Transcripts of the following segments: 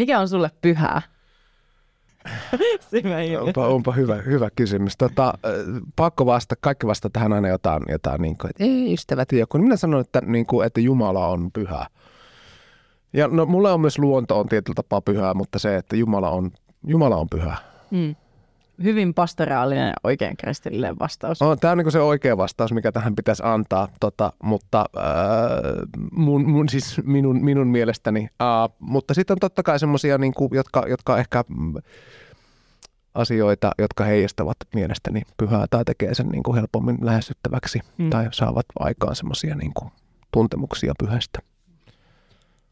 Mikä on sulle pyhää? onpa, onpa hyvä, hyvä kysymys. Tota, pakko vastata, kaikki vasta tähän aina jotain, jotain niin kuin, että ei ystävät joku. Minä sanon, että, niin kuin, että Jumala on pyhä. Ja no, mulle on myös luonto on tietyllä tapaa pyhää, mutta se, että Jumala on, Jumala on pyhä. Mm. Hyvin pastoraalinen oikein kristillinen vastaus. On, tämä on niin se oikea vastaus, mikä tähän pitäisi antaa, tota, mutta äh, mun, mun, siis minun, minun mielestäni. Äh, mutta sitten on totta kai semmoisia, niin jotka, jotka ehkä asioita, jotka heijastavat mielestäni pyhää tai tekee sen niin kuin helpommin lähestyttäväksi mm. tai saavat aikaan semmoisia niin tuntemuksia pyhästä.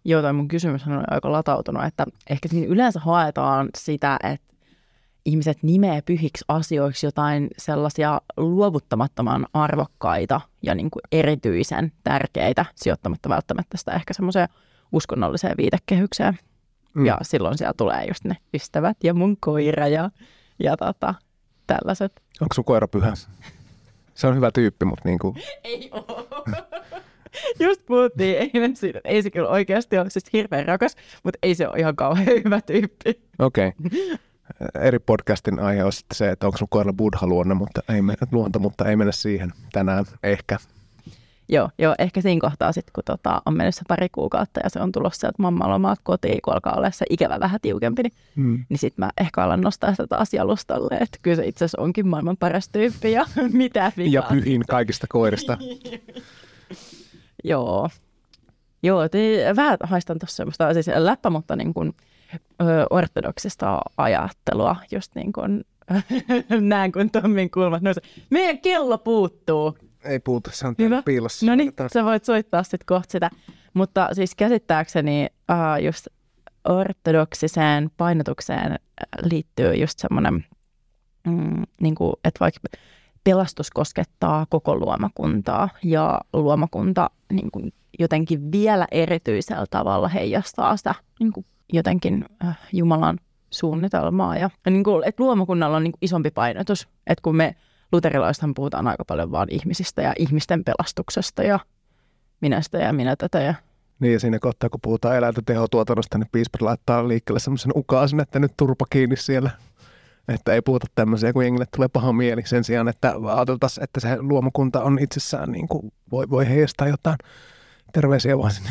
Joo, tai mun kysymys on aika latautunut, että ehkä siinä yleensä haetaan sitä, että ihmiset nimeä pyhiksi asioiksi jotain sellaisia luovuttamattoman arvokkaita ja niin kuin erityisen tärkeitä, sijoittamatta välttämättä sitä ehkä semmoiseen uskonnolliseen viitekehykseen. Mm. Ja silloin siellä tulee just ne ystävät ja mun koira ja, ja tota, tällaiset. Onko sun koira pyhä? Se on hyvä tyyppi, mutta niin kuin... Ei ole. Just puhuttiin eilen siitä, ei se kyllä oikeasti ole siis hirveän rakas, mutta ei se ole ihan kauhean hyvä tyyppi. Okei. Okay. Eri podcastin aihe on sitten se, että onko sun koiralla buddha luonne, mutta ei mennä, luonto, mutta ei mennä siihen tänään ehkä. Joo, joo, ehkä siinä kohtaa sitten, kun tota, on mennyt se pari kuukautta ja se on tulossa sieltä mammalomaat kotiin, kun alkaa olla se ikävä vähän tiukempi, niin, mm. niin sitten mä ehkä alan nostaa sitä taas jalustalle, että kyllä se itse asiassa onkin maailman paras tyyppi ja mitä vikaa. Ja pyhin kaikista koirista. Joo. Joo, te, vähän haistan tuossa semmoista siis läppä, mutta niin kuin, ö, ortodoksista ajattelua, just niin kuin näen, kun Tommin kulmat nousee. Meidän kello puuttuu. Ei puutu, se on Hyvä. piilossa. No niin, sä voit soittaa sitten kohta sitä. Mutta siis käsittääkseni uh, just ortodoksiseen painotukseen liittyy just semmoinen, mm, niin kuin, että vaikka pelastus koskettaa koko luomakuntaa ja luomakunta niin kuin jotenkin vielä erityisellä tavalla heijastaa sitä niin kuin jotenkin äh, Jumalan suunnitelmaa. Ja, ja niin kuin, että luomakunnalla on niin kuin isompi painotus, että kun me luterilaisethan puhutaan aika paljon vaan ihmisistä ja ihmisten pelastuksesta ja minästä ja minä tätä ja niin ja siinä kohtaa, kun puhutaan eläinten tehotuotannosta, niin piispat laittaa liikkeelle semmoisen ukaasin, että nyt turpa kiinni siellä että ei puhuta tämmöisiä, kun jengille tulee paha mieli sen sijaan, että ajateltaisiin, että se luomakunta on itsessään, niin kuin voi, voi heijastaa jotain. Terveisiä vaan sinne.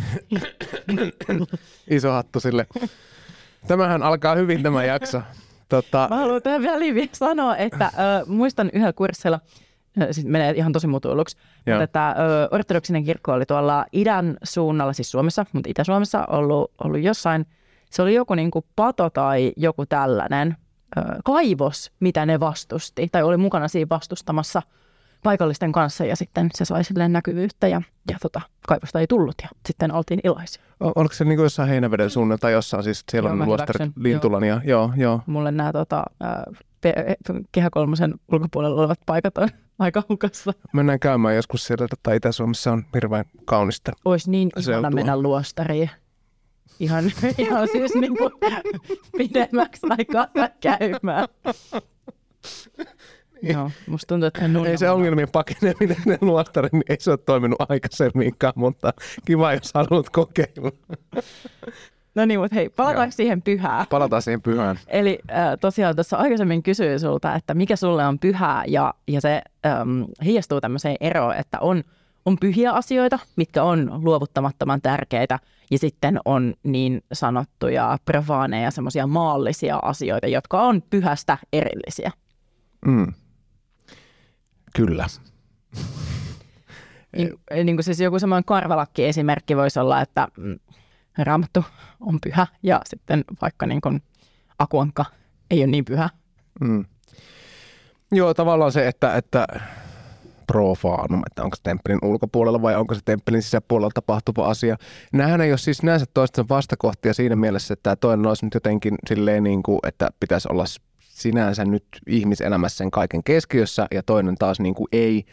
Iso hattu sille. Tämähän alkaa hyvin tämä jakso. Tota... Mä haluan tähän vielä sanoa, että äh, muistan yhdellä kurssilla, äh, siis menee ihan tosi mutuiluksi, mutta että äh, ortodoksinen kirkko oli tuolla idän suunnalla, siis Suomessa, mutta Itä-Suomessa ollut, ollut jossain, se oli joku niin kuin pato tai joku tällainen, kaivos, mitä ne vastusti, tai oli mukana siinä vastustamassa paikallisten kanssa, ja sitten se sai silleen näkyvyyttä, ja, ja tota, kaivosta ei tullut, ja sitten oltiin iloisia. O- oliko se niin kuin jossain Heinäveden suunnalla, tai jossain, siis siellä joo, on luostari Lintulan, ja joo, joo. Mulle nämä tota, Kehä kolmosen ulkopuolella olevat paikat on aika hukassa. Mennään käymään joskus siellä, että Itä-Suomessa on hirveän kaunista. Olisi niin ihana mennä luostariin. Ihan, ihan siis niin kuin pidemmäksi aikaa käymään. Joo, musta tuntuu, että Ei se ongelmien pakeneminen ne luostari, niin ei se ole toiminut aikaisemminkaan, mutta kiva, jos haluat kokeilla. No niin, mutta hei, palataan Joo. siihen pyhään. Palataan siihen pyhään. Eli äh, tosiaan tuossa aikaisemmin kysyin sulta, että mikä sulle on pyhää, ja, ja se ähm, heijastuu tämmöiseen eroon, että on – on pyhiä asioita, mitkä on luovuttamattoman tärkeitä, ja sitten on niin sanottuja profaaneja, semmoisia maallisia asioita, jotka on pyhästä erillisiä. Mm. Kyllä. niin, niin kuin siis joku semmoinen karvalakki-esimerkki voisi olla, että mm, raamattu on pyhä, ja sitten vaikka niin kuin akuankka ei ole niin pyhä. Mm. Joo, tavallaan se, että, että profaanum, että onko se temppelin ulkopuolella vai onko se temppelin sisäpuolella tapahtuva asia. Nämähän ei ole siis näinsä toisten vastakohtia siinä mielessä, että tämä toinen olisi nyt jotenkin silleen niin kuin, että pitäisi olla sinänsä nyt ihmiselämässä sen kaiken keskiössä ja toinen taas niin kuin ei,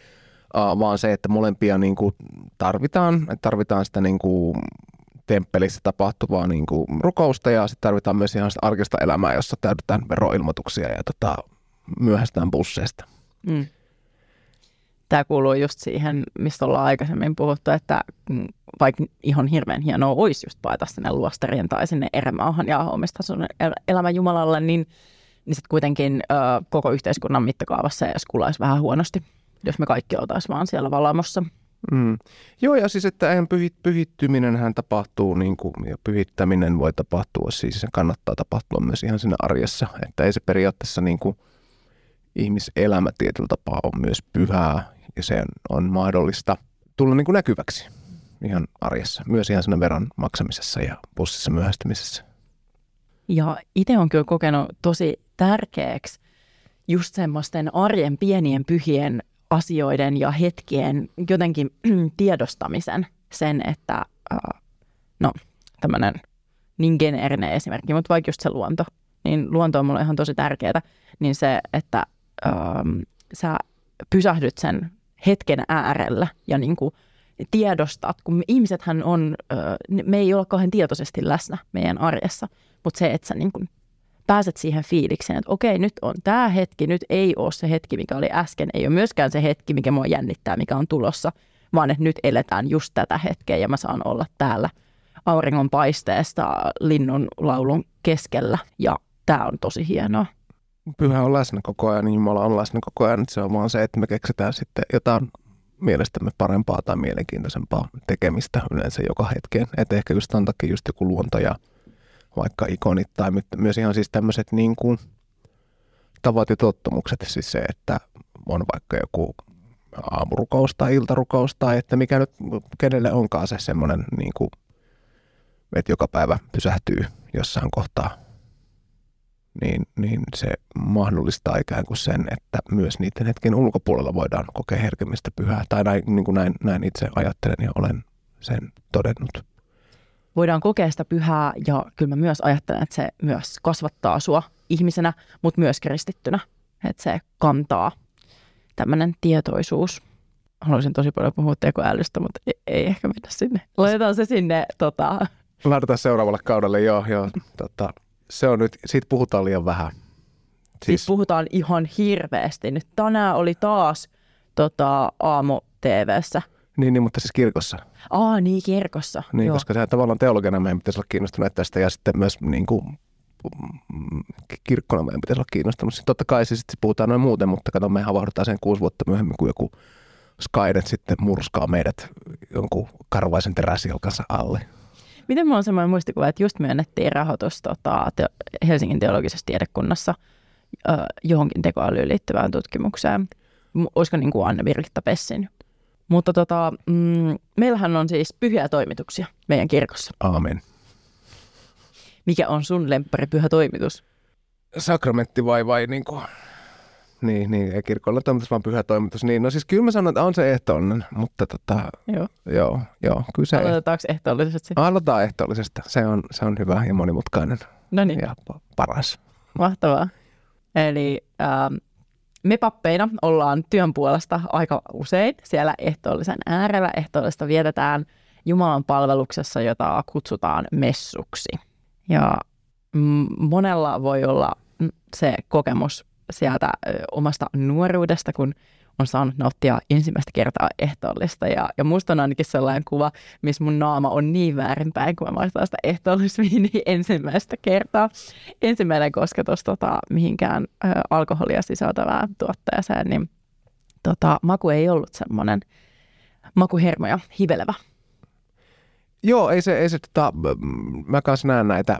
vaan se, että molempia niin kuin tarvitaan, että tarvitaan sitä niin kuin temppelissä tapahtuvaa niin kuin rukousta ja sitten tarvitaan myös ihan sitä arkista elämää, jossa täytetään veroilmoituksia ja tota, myöhästään busseista. Mm. tämä kuuluu just siihen, mistä ollaan aikaisemmin puhuttu, että mm, vaikka ihan hirveän hienoa olisi just paeta sinne luostarien tai sinne erämaahan ja omistaa sun elämä Jumalalle, niin, niin sitten kuitenkin ö, koko yhteiskunnan mittakaavassa ja kulaisi vähän huonosti, jos me kaikki oltaisiin vaan siellä valamossa. Mm. Joo, ja siis, että eihän pyhit, pyhittyminen hän tapahtuu, niin kuin, ja pyhittäminen voi tapahtua, siis se kannattaa tapahtua myös ihan siinä arjessa, että ei se periaatteessa niin kuin, ihmiselämä tietyllä tapaa on myös pyhää, ja se on mahdollista tulla niin kuin näkyväksi ihan arjessa, myös ihan siinä veron maksamisessa ja bussissa myöhästymisessä. Ja itse on kyllä kokenut tosi tärkeäksi just semmoisten arjen pienien pyhien asioiden ja hetkien jotenkin tiedostamisen sen, että no tämmöinen niin geneerinen esimerkki, mutta vaikka just se luonto, niin luonto on mulle ihan tosi tärkeää, niin se, että um, sä pysähdyt sen hetken äärellä ja niin kuin tiedostat, kun ihmisethän on, me ei olla kauhean tietoisesti läsnä meidän arjessa, mutta se, että sä niin kuin pääset siihen fiilikseen, että okei, nyt on tämä hetki, nyt ei ole se hetki, mikä oli äsken, ei ole myöskään se hetki, mikä mua jännittää, mikä on tulossa, vaan että nyt eletään just tätä hetkeä ja mä saan olla täällä auringon paisteesta linnun laulun keskellä ja tämä on tosi hienoa. Pyhä on läsnä koko ajan, Jumala on läsnä koko ajan. Se on vaan se, että me keksitään sitten jotain mielestämme parempaa tai mielenkiintoisempaa tekemistä yleensä joka hetkeen. Että ehkä just tämän takia just joku luonto ja vaikka ikonit tai myös ihan siis tämmöiset niin kuin tavat ja tottumukset, siis se, että on vaikka joku aamurukous tai iltarukous tai että mikä nyt kenelle onkaan se semmoinen, niin kuin, että joka päivä pysähtyy jossain kohtaa, niin, niin se mahdollistaa ikään kuin sen, että myös niiden hetken ulkopuolella voidaan kokea herkemmistä pyhää. Tai näin, niin kuin näin, näin itse ajattelen ja olen sen todennut voidaan kokea sitä pyhää ja kyllä mä myös ajattelen, että se myös kasvattaa sua ihmisenä, mutta myös kristittynä. Että se kantaa tämmöinen tietoisuus. Haluaisin tosi paljon puhua tekoälystä, mutta ei, ei ehkä mennä sinne. Laitetaan se sinne. Tota... Laitetaan seuraavalle kaudelle, joo. joo tota, se on nyt, siitä puhutaan liian vähän. Siis... Siitä puhutaan ihan hirveästi. Nyt tänään oli taas tota, aamu TVssä – niin, niin, mutta siis kirkossa. Aa, niin, kirkossa. Niin, Joo. koska sehän tavallaan teologina meidän pitäisi olla kiinnostuneet tästä ja sitten myös niin kuin, mm, kirkkona meidän pitäisi olla kiinnostunut. Sitten totta kai siis puhutaan noin muuten, mutta kato, me havahdutaan sen kuusi vuotta myöhemmin, kun joku Skynet sitten murskaa meidät jonkun karvaisen teräsilkansa alle. Miten mulla on semmoinen muistikuva, että just myönnettiin rahoitus tota, te- Helsingin teologisessa tiedekunnassa ö, johonkin tekoälyyn liittyvään tutkimukseen. Olisiko niin kuin Anne-Viritta Pessin mutta tota, mm, meillähän on siis pyhiä toimituksia meidän kirkossa. Aamen. Mikä on sun lemppari pyhä toimitus? Sakramentti vai, vai niin kuin... Niin, niin, ei kirkolla toimitus, vaan pyhä toimitus. Niin, no siis kyllä mä sanon, että on se ehtoollinen, mutta tota, joo. joo, joo kyllä se... Aloitetaanko ehtoollisesta? Aloitetaan ehtoollisesta. Se on, se on hyvä ja monimutkainen. No niin. Ja paras. Mahtavaa. Eli ähm, me pappeina ollaan työn puolesta aika usein siellä ehtoollisen äärellä. Ehtoollista vietetään Jumalan palveluksessa, jota kutsutaan messuksi. Ja monella voi olla se kokemus sieltä omasta nuoruudesta, kun on saanut nauttia ensimmäistä kertaa ehtoollista. Ja, ja musta on ainakin sellainen kuva, missä mun naama on niin väärinpäin, kun mä maistan sitä ehtoollisviiniä ensimmäistä kertaa. Ensimmäinen kosketus tota, mihinkään ö, alkoholia sisältävään tuotteeseen, niin tota, maku ei ollut semmoinen makuhermoja hivelevä. Joo, ei se, ei se tota, mä kanssa näen näitä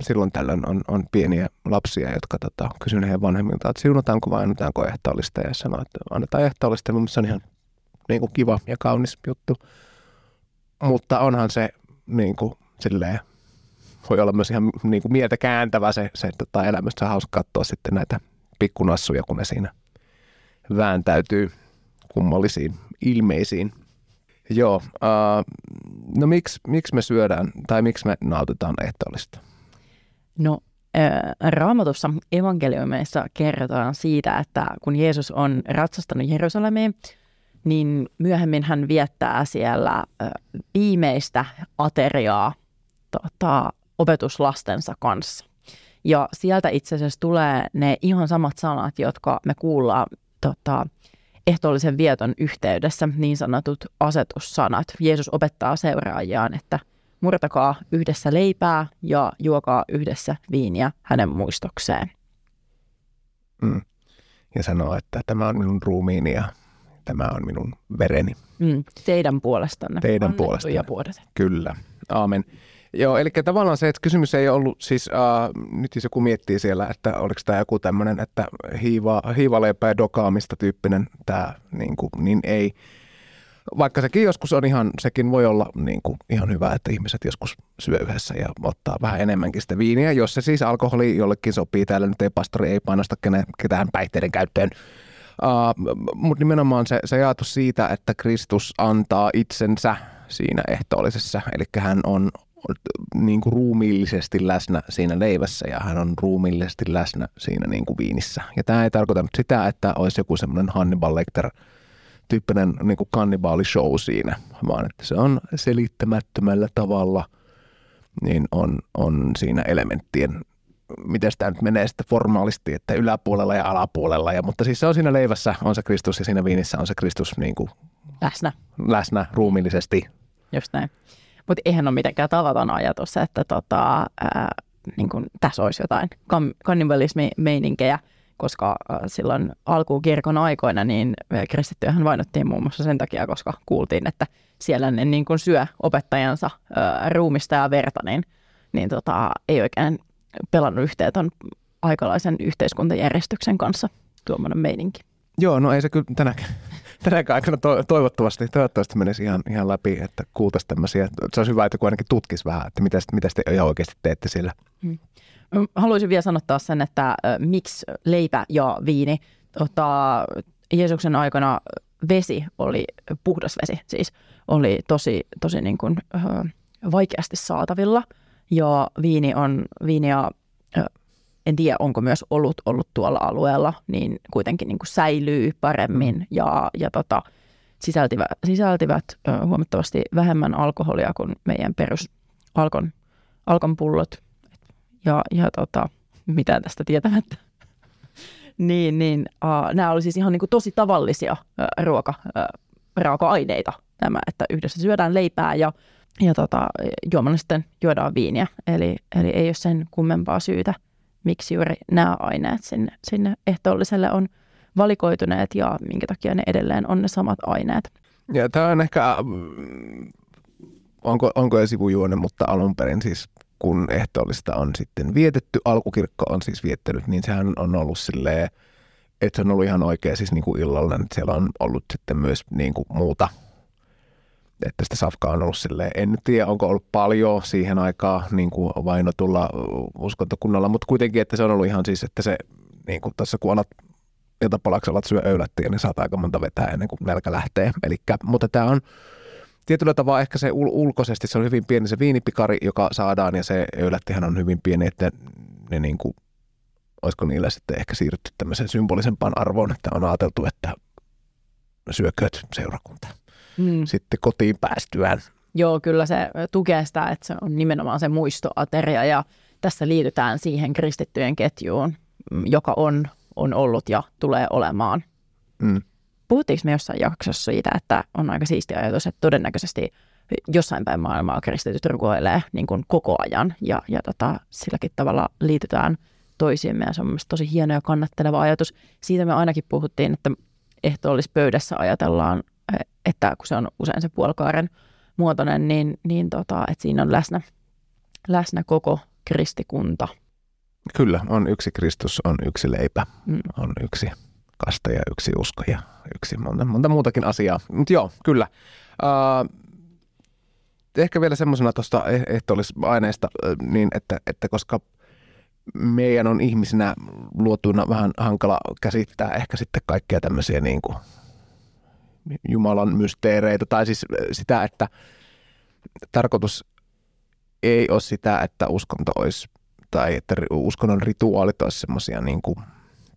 silloin tällöin on, on pieniä lapsia, jotka tota, kysyvät heidän vanhemmilta, että siunataanko vai annetaanko ehtoollista ja sanoo, että annetaan ehtoollista. Mun se on ihan niin kuin kiva ja kaunis juttu. Mutta onhan se niin kuin, silleen, voi olla myös ihan niin kuin mieltä kääntävä se, se tota, elämästä. On hauska katsoa sitten näitä pikkunassuja, kun ne siinä vääntäytyy kummallisiin ilmeisiin. Joo, uh, no miksi, miksi me syödään tai miksi me nautitaan ehtoollista? No Raamatussa evankeliumeissa kerrotaan siitä, että kun Jeesus on ratsastanut Jerusalemiin, niin myöhemmin hän viettää siellä viimeistä ateriaa tota, opetuslastensa kanssa. Ja sieltä itse asiassa tulee ne ihan samat sanat, jotka me kuullaan tota, ehtoollisen vieton yhteydessä niin sanotut asetussanat. Jeesus opettaa seuraajiaan, että murtakaa yhdessä leipää ja juokaa yhdessä viiniä hänen muistokseen. Mm. Ja sanoo, että tämä on minun ruumiini ja tämä on minun vereni. Mm. Teidän puolestanne. Teidän puolestanne. Ja puolestanne. Kyllä. Aamen. Joo, eli tavallaan se, että kysymys ei ollut siis, uh, nyt jos joku miettii siellä, että oliko tämä joku tämmöinen, että hiiva, hiivaleipä ja dokaamista tyyppinen tämä, niin, kuin, niin ei. Vaikka sekin joskus on ihan, sekin voi olla niin kuin, ihan hyvä, että ihmiset joskus syö yhdessä ja ottaa vähän enemmänkin sitä viiniä, jos se siis alkoholi jollekin sopii. Täällä nyt ei pastori ei painosta ketään päihteiden käyttöön. Uh, Mutta nimenomaan se, se ajatus siitä, että Kristus antaa itsensä siinä ehtoollisessa, eli hän on niin kuin ruumiillisesti läsnä siinä leivässä ja hän on ruumiillisesti läsnä siinä niin kuin viinissä. Ja tämä ei tarkoita sitä, että olisi joku semmoinen Hannibal Lecter tyyppinen niin kuin kannibaalishow siinä, vaan että se on selittämättömällä tavalla, niin on, on siinä elementtien, miten tämä nyt menee sitten formaalisti, että yläpuolella ja alapuolella. Ja, mutta siis se on siinä leivässä, on se Kristus ja siinä viinissä on se Kristus niin kuin läsnä. läsnä ruumiillisesti. Just näin. Mutta eihän ole mitenkään tavaton ajatus, että tota, ää, niin kun tässä olisi jotain kannibalismi-meininkejä, koska ää, silloin alkuun kirkon aikoina niin kristittyjähän vainottiin muun muassa sen takia, koska kuultiin, että siellä ne niin kun syö opettajansa ää, ruumista ja verta, niin, niin tota, ei oikein pelannut yhteen ton aikalaisen yhteiskuntajärjestyksen kanssa tuommoinen meininki. Joo, no ei se kyllä tänäkään, tänäkään aikana to, toivottavasti, toivottavasti menisi ihan, ihan läpi, että kuultaisiin tämmöisiä. Se olisi hyvä, että kun ainakin tutkisi vähän, että mitä, mitä te ihan oikeasti teette siellä. Hmm. Haluaisin vielä sanottaa sen, että miksi leipä ja viini. Tota, Jeesuksen aikana vesi oli, puhdas vesi siis, oli tosi, tosi niin kuin, vaikeasti saatavilla. Ja viini, on, viini ja en tiedä onko myös ollut ollut tuolla alueella, niin kuitenkin niin kuin säilyy paremmin mm. ja, ja tota, sisältivät, sisältivät huomattavasti vähemmän alkoholia kuin meidän perus alkon, alkon pullot. Ja, ja tota, mitä tästä tietämättä. niin, niin uh, nämä oli siis ihan niin kuin tosi tavallisia uh, ruoka, uh, raaka-aineita nämä, että yhdessä syödään leipää ja, ja tota, juomalla sitten juodaan viiniä. Eli, eli ei ole sen kummempaa syytä – miksi juuri nämä aineet sinne, sinne ehtoolliselle on valikoituneet ja minkä takia ne edelleen on ne samat aineet. Ja tämä on ehkä, mm, onko, onko sivujuone, mutta alun perin siis kun ehtoollista on sitten vietetty, alkukirkko on siis viettänyt, niin sehän on ollut silleen, että se on ollut ihan oikea siis niin kuin illallinen, että siellä on ollut sitten myös niin kuin muuta että sitä safkaa on ollut silleen, en tiedä onko ollut paljon siihen aikaan niin kuin vainotulla uskontokunnalla, mutta kuitenkin, että se on ollut ihan siis, että se niin kuin tässä kun alat iltapalaksi alat syö öylättiä, niin saat aika monta vetää ennen kuin nälkä lähtee. Elikkä, mutta tämä on tietyllä tavalla ehkä se ul- ulkoisesti, se on hyvin pieni se viinipikari, joka saadaan ja se öylättihän on hyvin pieni, että ne niin kuin, olisiko niillä sitten ehkä siirrytty tämmöiseen symbolisempaan arvoon, että on ajateltu, että syökööt seurakunta mm. sitten kotiin päästyään. Joo, kyllä se tukee sitä, että se on nimenomaan se muistoateria ja tässä liitytään siihen kristittyjen ketjuun, mm, joka on, on ollut ja tulee olemaan. Mm. Puhuttiinko me jossain jaksossa siitä, että on aika siisti ajatus, että todennäköisesti jossain päin maailmaa kristityt rukoilee niin kuin koko ajan ja, ja tota, silläkin tavalla liitytään toisiimme ja se on mielestäni tosi hieno ja kannatteleva ajatus. Siitä me ainakin puhuttiin, että ehtoollispöydässä ajatellaan että kun se on usein se puolikaaren muotoinen, niin, niin tota, että siinä on läsnä, läsnä koko kristikunta. Kyllä, on yksi Kristus, on yksi leipä, mm. on yksi kaste ja yksi usko ja yksi monta, monta muutakin asiaa. Mutta joo, kyllä. Uh, ehkä vielä semmoisena tuosta e-, ehtoollisaineesta, niin että, että koska meidän on ihmisinä luotuina vähän hankala käsittää ehkä sitten kaikkea tämmöisiä niin kuin Jumalan mysteereitä, tai siis sitä, että tarkoitus ei ole sitä, että uskonto olisi, tai että uskonnon rituaalit olisi semmoisia niin kuin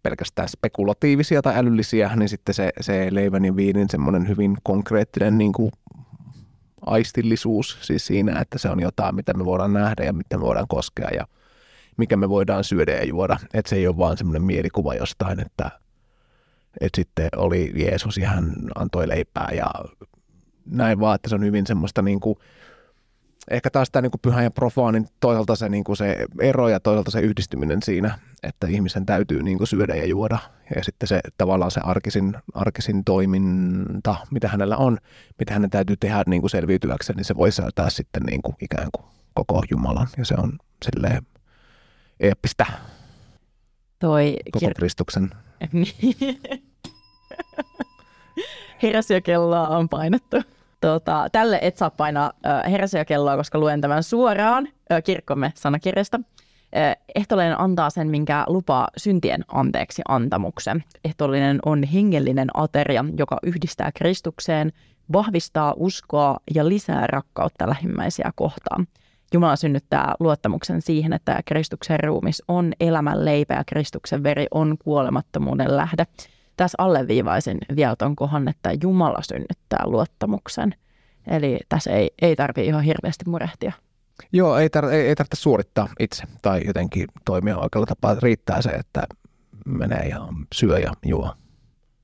pelkästään spekulatiivisia tai älyllisiä, niin sitten se, se leivän ja viinin semmoinen hyvin konkreettinen niin kuin aistillisuus siis siinä, että se on jotain, mitä me voidaan nähdä ja mitä me voidaan koskea ja mikä me voidaan syödä ja juoda. Että se ei ole vaan semmoinen mielikuva jostain, että että sitten oli Jeesus ja hän antoi leipää ja näin vaan, että se on hyvin semmoista niin kuin, ehkä taas tämä niin pyhän ja profaanin toisaalta se, niin kuin se ero ja toisaalta se yhdistyminen siinä, että ihmisen täytyy niin kuin syödä ja juoda. Ja sitten se tavallaan se arkisin, arkisin toiminta, mitä hänellä on, mitä hänen täytyy tehdä niin kuin selviytyäkseen, niin se voi säätää sitten niin kuin ikään kuin koko Jumalan. Ja se on silleen eeppistä Toi koko kir- Kristuksen. Heräsiökelloa on painettu. Tota, tälle et saa painaa heräsiökelloa, koska luen tämän suoraan kirkkomme sanakirjasta. Ehtoollinen antaa sen, minkä lupaa syntien anteeksi antamuksen. Ehtoollinen on hengellinen ateria, joka yhdistää Kristukseen, vahvistaa uskoa ja lisää rakkautta lähimmäisiä kohtaan. Jumala synnyttää luottamuksen siihen, että Kristuksen ruumis on elämän leipä ja Kristuksen veri on kuolemattomuuden lähde. Tässä alleviivaisin vielä tuon kohan, että Jumala synnyttää luottamuksen. Eli tässä ei, ei tarvitse ihan hirveästi murehtia. Joo, ei, tar- ei, ei tarvitse suorittaa itse tai jotenkin toimia oikealla tapaa. Riittää se, että menee ja syö ja juo.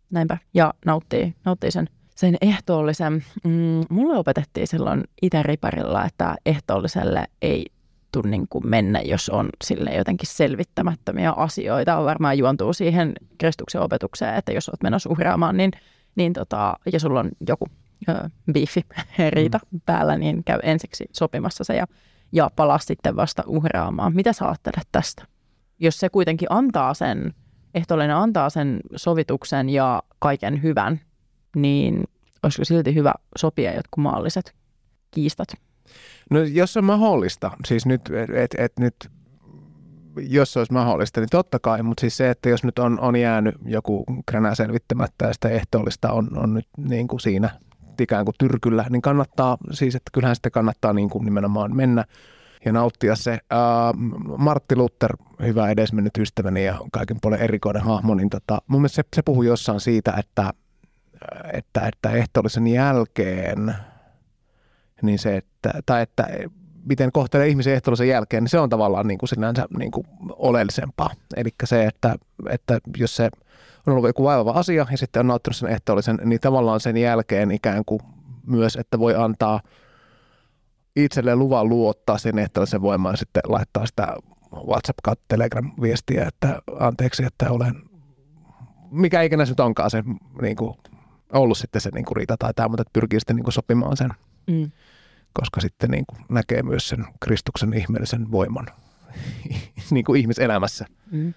Näinpä. Ja nauttii, nauttii sen sen ehtoollisen, mm, mulle opetettiin silloin itse riparilla, että ehtoolliselle ei tule niin kuin mennä, jos on sille jotenkin selvittämättömiä asioita. Varmaan juontuu siihen Kristuksen opetukseen, että jos olet menossa uhraamaan, niin, niin tota, ja sulla on joku ö, biifi riita mm. päällä, niin käy ensiksi sopimassa se ja, ja palaa sitten vasta uhraamaan. Mitä sä ajattelet tästä? Jos se kuitenkin antaa sen, ehtoollinen antaa sen sovituksen ja kaiken hyvän, niin olisiko silti hyvä sopia jotkut maalliset kiistat? No jos on mahdollista, siis nyt, et, et nyt jos olisi mahdollista, niin totta kai, mutta siis se, että jos nyt on, on jäänyt joku kränä selvittämättä ja sitä ehtoollista on, on nyt niin kuin siinä ikään kuin tyrkyllä, niin kannattaa, siis että kyllähän sitten kannattaa niin kuin nimenomaan mennä ja nauttia se. Uh, Martti Luther, hyvä edesmennyt ystäväni ja kaiken puolen erikoinen hahmo, niin tota, mun mielestä se, se puhui jossain siitä, että että, että ehtoollisen jälkeen, niin se, että, tai että miten kohtelee ihmisen ehtoollisen jälkeen, niin se on tavallaan niin kuin sinänsä niin kuin oleellisempaa. Eli se, että, että jos se on ollut joku vaivava asia ja sitten on nauttinut sen ehtoollisen, niin tavallaan sen jälkeen ikään kuin myös, että voi antaa itselleen luvan luottaa sen ehtoollisen voimaan ja sitten laittaa sitä WhatsApp kautta Telegram-viestiä, että anteeksi, että olen, mikä ikinä se nyt onkaan se niin kuin ollut sitten se niin kuin riita tai tämä, mutta pyrkii sitten niin kuin sopimaan sen, mm. koska sitten niin kuin näkee myös sen Kristuksen ihmeellisen voiman niin kuin ihmiselämässä. Mm.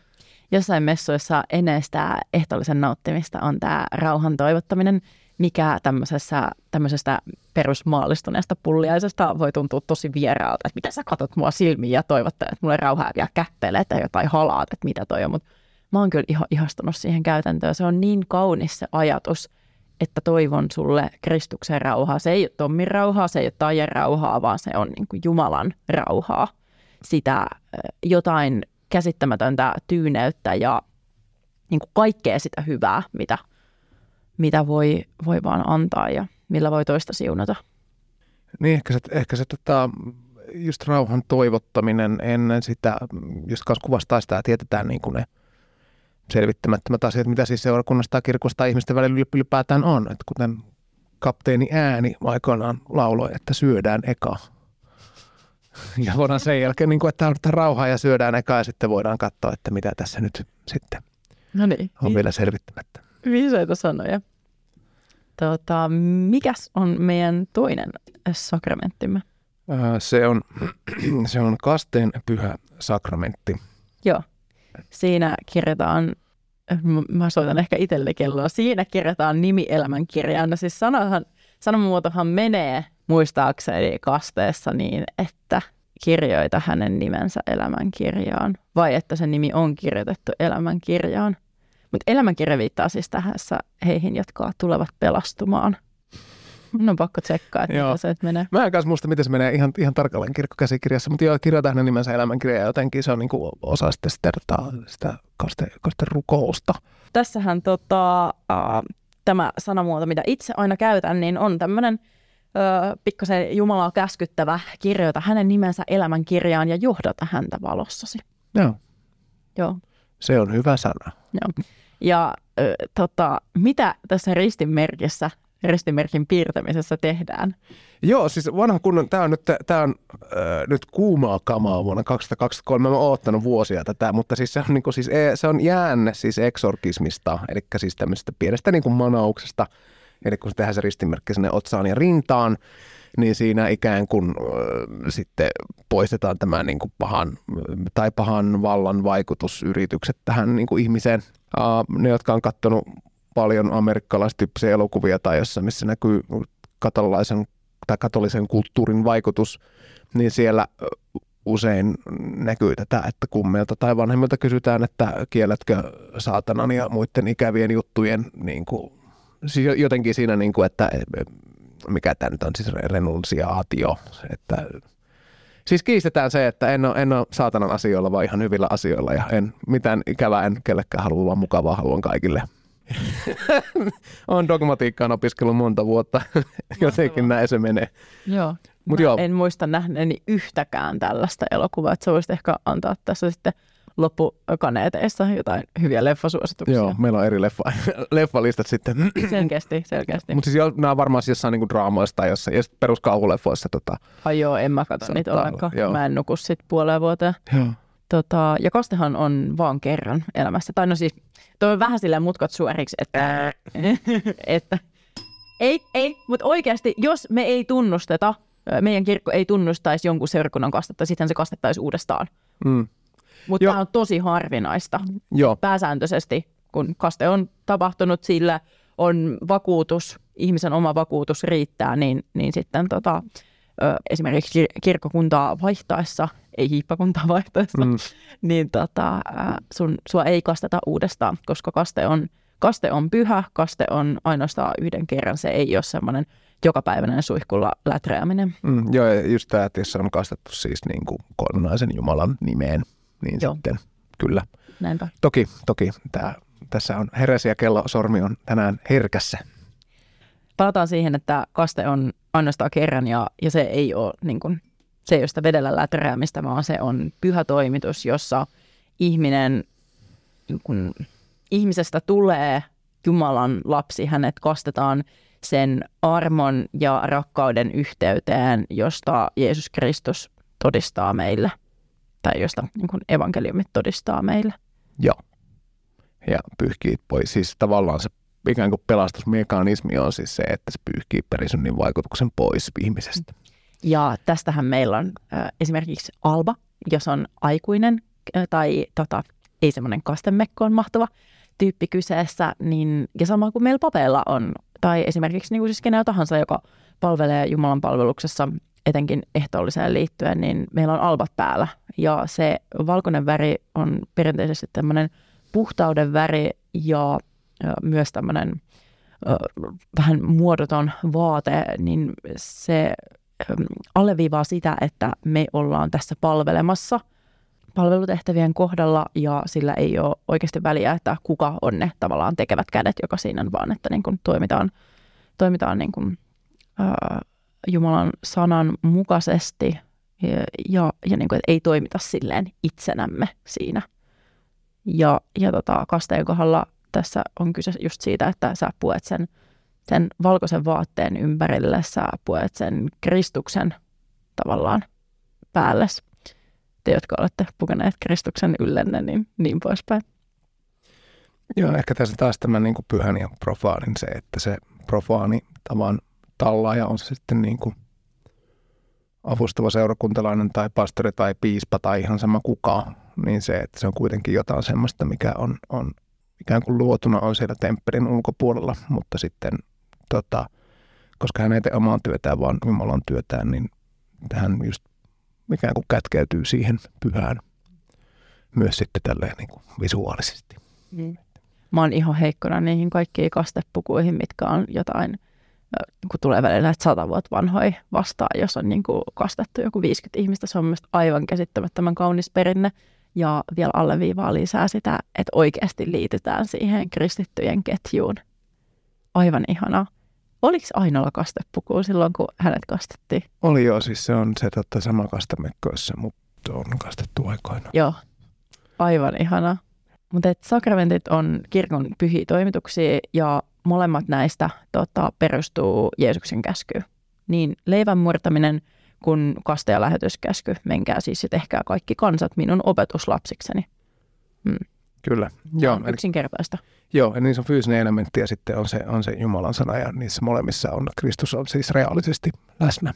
Jossain messuissa ennen sitä ehtoollisen nauttimista on tämä rauhan toivottaminen, mikä tämmöisessä, tämmöisestä perusmaallistuneesta pulliaisesta voi tuntua tosi vieraalta, että mitä sä katot mua silmiin ja toivot, että mulle rauhaa vielä kättelee tai jotain halaat, että mitä toi on, mutta mä oon kyllä ihan ihastunut siihen käytäntöön. Se on niin kaunis se ajatus – että toivon sulle Kristuksen rauhaa. Se ei ole Tommin rauhaa, se ei ole Taijan rauhaa, vaan se on niin kuin Jumalan rauhaa. Sitä jotain käsittämätöntä tyyneyttä ja niin kuin kaikkea sitä hyvää, mitä, mitä voi, voi vaan antaa ja millä voi toista siunata. Niin, ehkä se, ehkä se tota, just rauhan toivottaminen ennen sitä, just kuvastaa sitä, että tietetään niin kuin ne – selvittämättömät asiat, mitä siis seurakunnasta tai kirkosta ihmisten välillä ylipäätään on. Että kuten kapteeni ääni aikoinaan lauloi, että syödään eka. Ja voidaan sen jälkeen, niin kuin, että otetaan rauhaa ja syödään eka ja sitten voidaan katsoa, että mitä tässä nyt sitten no niin. on vielä selvittämättä. Viisaita sanoja. Tota, mikäs on meidän toinen sakramenttimme? Se on, se on kasteen pyhä sakramentti. Joo. Siinä kirjataan, mä soitan ehkä itselle kelloa, siinä kirjataan nimi elämänkirjaan. No siis sanahan, sanamuotohan menee muistaakseni kasteessa niin, että kirjoita hänen nimensä elämänkirjaan, vai että se nimi on kirjoitettu elämänkirjaan. Mutta elämänkirja viittaa siis tähän heihin, jotka tulevat pelastumaan – On pakko tsekkaa, että joo. se menee. Mä en kanssa muista, miten se menee ihan, ihan tarkalleen kirkkokäsikirjassa, mutta joo, kirjoita hänen nimensä elämänkirja ja jotenkin se on niinku osa sitten sitä, sitä kaste, kaste rukousta. Tässähän tota, äh, tämä sanamuoto, mitä itse aina käytän, niin on tämmöinen äh, pikkasen Jumalaa käskyttävä kirjoita hänen nimensä elämänkirjaan ja johdata häntä valossasi. Joo. Joo. Se on hyvä sana. Joo. Ja ö, tota, mitä tässä ristinmerkissä, ristinmerkin piirtämisessä tehdään? Joo, siis vanha kunnon, tämä on nyt, tää on, äh, nyt kuumaa kamaa vuonna 2023. Mä oon oottanut vuosia tätä, mutta siis se on, niin kuin, siis, e, se on jäänne siis eksorkismista, eli siis tämmöisestä pienestä niin kuin manauksesta, eli kun se tehdään se ristinmerkki sinne otsaan ja rintaan, niin siinä ikään kuin äh, sitten poistetaan tämä niin kuin pahan tai pahan vallan vaikutusyritykset tähän niin kuin ihmiseen. Uh, ne, jotka on katsonut paljon amerikkalaistyyppisiä elokuvia tai jossa, missä näkyy katolaisen tai katolisen kulttuurin vaikutus, niin siellä usein näkyy tätä, että kummelta tai vanhemmilta kysytään, että kielletkö saatanan ja muiden ikävien juttujen niin kuin, siis jotenkin siinä, niin kuin, että mikä tämä nyt on, siis renunsiaatio, että Siis kiistetään se, että en ole, en ole saatanan asioilla, vaan ihan hyvillä asioilla ja en mitään ikävää en kellekään halua, vaan mukavaa haluan kaikille. on dogmatiikkaan opiskellut monta vuotta, jotenkin näin se menee. Joo. Mut joo. en muista nähneeni yhtäkään tällaista elokuvaa, että sä voisit ehkä antaa tässä sitten loppukaneeteissa jotain hyviä leffasuosituksia. Joo, meillä on eri leffa, leffalistat sitten. Selkeästi, selkeästi. Mutta siis nämä on varmaan siis jossain niinku draamoissa tai jossain, peruskauhuleffoissa. Tota, Ai joo, en mä katso niitä ollenkaan. Joo. Mä en nuku sit puoleen vuoteen. Joo. Tota, ja kastehan on vaan kerran elämässä. Tai no siis, toi on vähän silleen mutkat suoriksi, että, että ei, ei, mutta oikeasti, jos me ei tunnusteta, meidän kirkko ei tunnustaisi jonkun seurakunnan kastetta, sitten se kastettaisi uudestaan. Mm. Mutta tämä on tosi harvinaista. Joo. Pääsääntöisesti, kun kaste on tapahtunut, sillä on vakuutus, ihmisen oma vakuutus riittää, niin, niin sitten tota, esimerkiksi kirkkokuntaa vaihtaessa, ei hiippakuntaa vaihtaessa, mm. niin tota, sun, sua ei kasteta uudestaan, koska kaste on, kaste on pyhä, kaste on ainoastaan yhden kerran, se ei ole semmoinen jokapäiväinen suihkulla lätreäminen. Mm, joo, just tämä, että jos on kastettu siis niin kuin kolminaisen Jumalan nimeen, niin joo. sitten kyllä. Näinpä. Toki, toki tämä, tässä on heresia kello, sormi on tänään herkässä. Palataan siihen, että kaste on ainoastaan kerran ja, ja se ei ole niin kuin, se ei ole sitä vedellä lätäräämistä, vaan se on pyhä toimitus, jossa ihminen, kun ihmisestä tulee Jumalan lapsi, hänet kastetaan sen armon ja rakkauden yhteyteen, josta Jeesus Kristus todistaa meille, tai josta niin kuin evankeliumit todistaa meille. Joo. Ja pyyhkii pois. Siis tavallaan se ikään kuin pelastusmekanismi on siis se, että se pyyhkii perisynnin vaikutuksen pois ihmisestä. Ja tästähän meillä on äh, esimerkiksi Alba, jos on aikuinen äh, tai tota, ei semmoinen kastemekkoon mahtuva tyyppi kyseessä, niin, ja sama kuin meillä papeilla on, tai esimerkiksi niin kuin siis kenellä tahansa, joka palvelee Jumalan palveluksessa etenkin ehtoolliseen liittyen, niin meillä on albat päällä. Ja se valkoinen väri on perinteisesti tämmöinen puhtauden väri ja myös tämmöinen vähän muodoton vaate, niin se alleviivaa sitä, että me ollaan tässä palvelemassa palvelutehtävien kohdalla ja sillä ei ole oikeasti väliä, että kuka on ne tavallaan tekevät kädet, joka siinä on, vaan että niin kuin toimitaan, toimitaan niin kuin, ää, Jumalan sanan mukaisesti ja, ja, ja niin kuin, että ei toimita silleen itsenämme siinä. Ja, ja tota, kasteen kohdalla tässä on kyse just siitä, että sä puet sen, sen valkoisen vaatteen ympärille, sä puet sen Kristuksen tavallaan päälle. Te, jotka olette pukeneet Kristuksen yllenne, niin niin poispäin. Joo, ehkä tässä taas tämä niin kuin pyhän ja profaanin se, että se profaani tavan tallaaja on se sitten niin kuin avustava seurakuntalainen tai pastori tai piispa tai ihan sama kuka, niin se, että se on kuitenkin jotain semmoista, mikä on, on ikään kuin luotuna on siellä temppelin ulkopuolella, mutta sitten tota, koska hän ei tee omaa työtään, vaan Jumalan työtään, niin hän just ikään kuin kätkeytyy siihen pyhään myös sitten tälleen niin kuin visuaalisesti. Mm. Mä oon ihan heikkona niihin kaikkiin kastepukuihin, mitkä on jotain, kun tulee välillä näitä sata vuotta vanhoja vastaan, jos on niin kuin kastettu joku 50 ihmistä. Se on myös aivan käsittämättömän kaunis perinne ja vielä alleviivaa lisää sitä, että oikeasti liitytään siihen kristittyjen ketjuun. Aivan ihanaa. Oliko Ainola kastepuku silloin, kun hänet kastettiin? Oli joo, siis se on se totta, sama kastemekko, mutta on kastettu aikoina. Joo, aivan ihanaa. mutta sakramentit on kirkon pyhiä toimituksia ja molemmat näistä tota, perustuu Jeesuksen käskyyn. Niin leivän murtaminen kuin kaste- ja lähetyskäsky. Menkää siis ja tehkää kaikki kansat minun opetuslapsikseni. Hmm. Kyllä. Joo, eli, yksinkertaista. Joo, ja niissä on fyysinen elementti ja sitten on se, on se Jumalan sana ja niissä molemmissa on Kristus on siis reaalisesti läsnä.